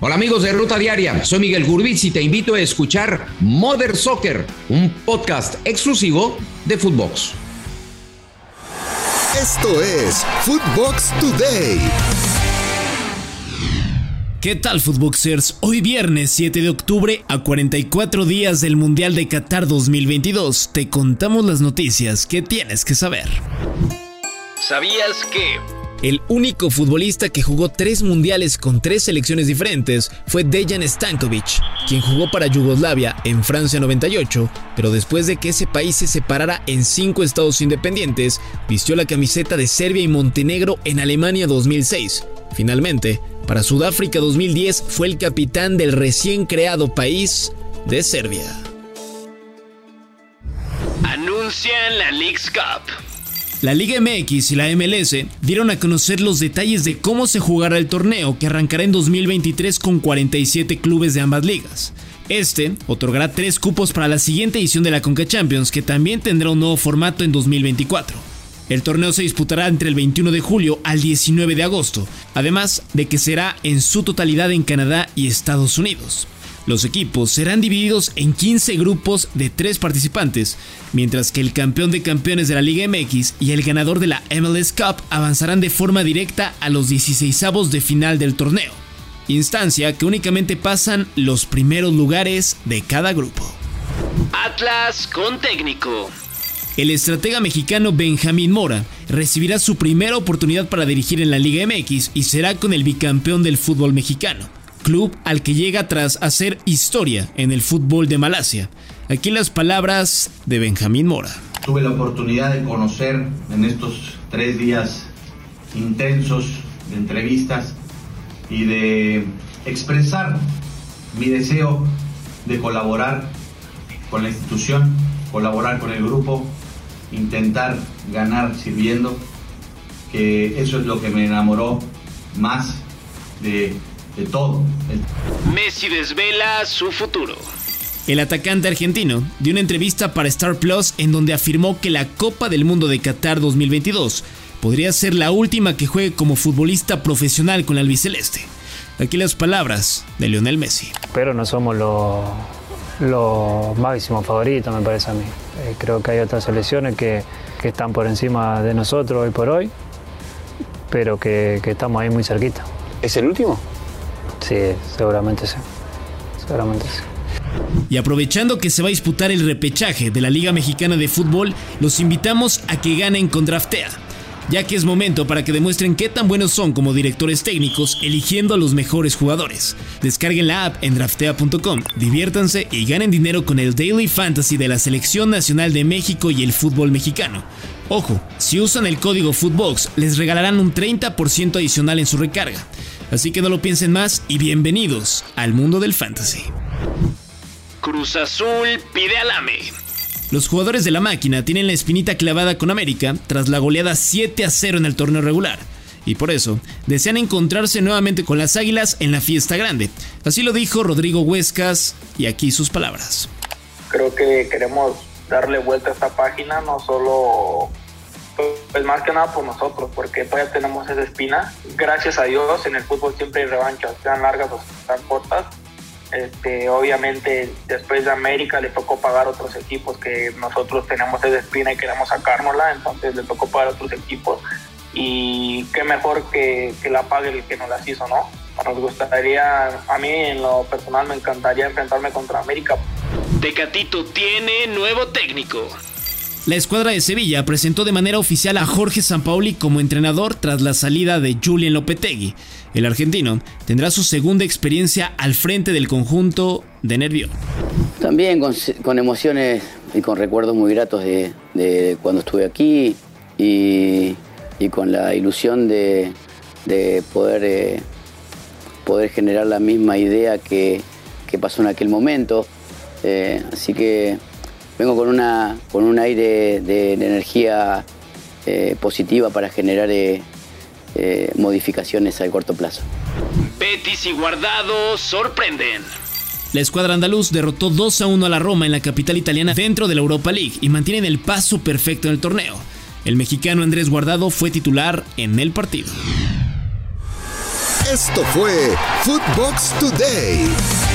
Hola amigos de Ruta Diaria, soy Miguel Gurbitz y te invito a escuchar Mother Soccer, un podcast exclusivo de Footbox. Esto es Footbox Today. ¿Qué tal Footboxers? Hoy viernes 7 de octubre, a 44 días del Mundial de Qatar 2022, te contamos las noticias que tienes que saber. ¿Sabías que... El único futbolista que jugó tres mundiales con tres selecciones diferentes fue Dejan Stankovic, quien jugó para Yugoslavia en Francia 98, pero después de que ese país se separara en cinco estados independientes, vistió la camiseta de Serbia y Montenegro en Alemania 2006. Finalmente, para Sudáfrica 2010 fue el capitán del recién creado país de Serbia. Anuncian la League's Cup. La Liga MX y la MLS dieron a conocer los detalles de cómo se jugará el torneo que arrancará en 2023 con 47 clubes de ambas ligas. Este otorgará tres cupos para la siguiente edición de la Conca Champions que también tendrá un nuevo formato en 2024. El torneo se disputará entre el 21 de julio al 19 de agosto, además de que será en su totalidad en Canadá y Estados Unidos. Los equipos serán divididos en 15 grupos de 3 participantes, mientras que el campeón de campeones de la Liga MX y el ganador de la MLS Cup avanzarán de forma directa a los 16avos de final del torneo, instancia que únicamente pasan los primeros lugares de cada grupo. Atlas con técnico. El estratega mexicano Benjamín Mora recibirá su primera oportunidad para dirigir en la Liga MX y será con el bicampeón del fútbol mexicano club al que llega tras hacer historia en el fútbol de Malasia. Aquí las palabras de Benjamín Mora. Tuve la oportunidad de conocer en estos tres días intensos de entrevistas y de expresar mi deseo de colaborar con la institución, colaborar con el grupo, intentar ganar sirviendo, que eso es lo que me enamoró más de de todo. Messi desvela su futuro. El atacante argentino dio una entrevista para Star Plus en donde afirmó que la Copa del Mundo de Qatar 2022 podría ser la última que juegue como futbolista profesional con la albiceleste. Aquí las palabras de Lionel Messi. Pero no somos los, los máximos favoritos, me parece a mí. Eh, creo que hay otras selecciones que, que, están por encima de nosotros hoy por hoy, pero que, que estamos ahí muy cerquita. ¿Es el último? Sí, seguramente sí. Seguramente sí. Y aprovechando que se va a disputar el repechaje de la Liga Mexicana de Fútbol, los invitamos a que ganen con Draftea, ya que es momento para que demuestren qué tan buenos son como directores técnicos eligiendo a los mejores jugadores. Descarguen la app en draftea.com, diviértanse y ganen dinero con el Daily Fantasy de la Selección Nacional de México y el fútbol mexicano. Ojo, si usan el código Footbox les regalarán un 30% adicional en su recarga. Así que no lo piensen más y bienvenidos al mundo del fantasy. Cruz Azul pide al AME. Los jugadores de la máquina tienen la espinita clavada con América tras la goleada 7 a 0 en el torneo regular. Y por eso desean encontrarse nuevamente con las Águilas en la fiesta grande. Así lo dijo Rodrigo Huescas y aquí sus palabras. Creo que queremos darle vuelta a esta página, no solo pues más que nada por nosotros, porque todavía tenemos esa espina. Gracias a Dios, en el fútbol siempre hay revanchas, sean largas o sean cortas. Este, obviamente, después de América le tocó pagar otros equipos que nosotros tenemos esa espina y queremos sacárnosla, entonces le tocó pagar otros equipos. Y qué mejor que, que la pague el que nos las hizo, ¿no? Nos gustaría, a mí en lo personal me encantaría enfrentarme contra América. Tecatito tiene nuevo técnico. La escuadra de Sevilla presentó de manera oficial a Jorge Sampaoli como entrenador tras la salida de Julian Lopetegui. El argentino tendrá su segunda experiencia al frente del conjunto de Nervión. También con, emociones y con recuerdos muy gratos de, cuando estuve aquí y, con la ilusión de, poder, eh, poder generar la misma idea que, pasó en aquel momento. Eh, así que vengo con, una, con un aire de, energía eh, positiva para generar eh, eh, modificaciones a corto plazo. Betis y Guardado sorprenden. La escuadra andaluz derrotó 2 a 1 a la Roma en la capital italiana dentro de la Europa League y mantienen el paso perfecto en el torneo. El mexicano Andrés Guardado fue titular en el partido. Esto fue Footbox Today.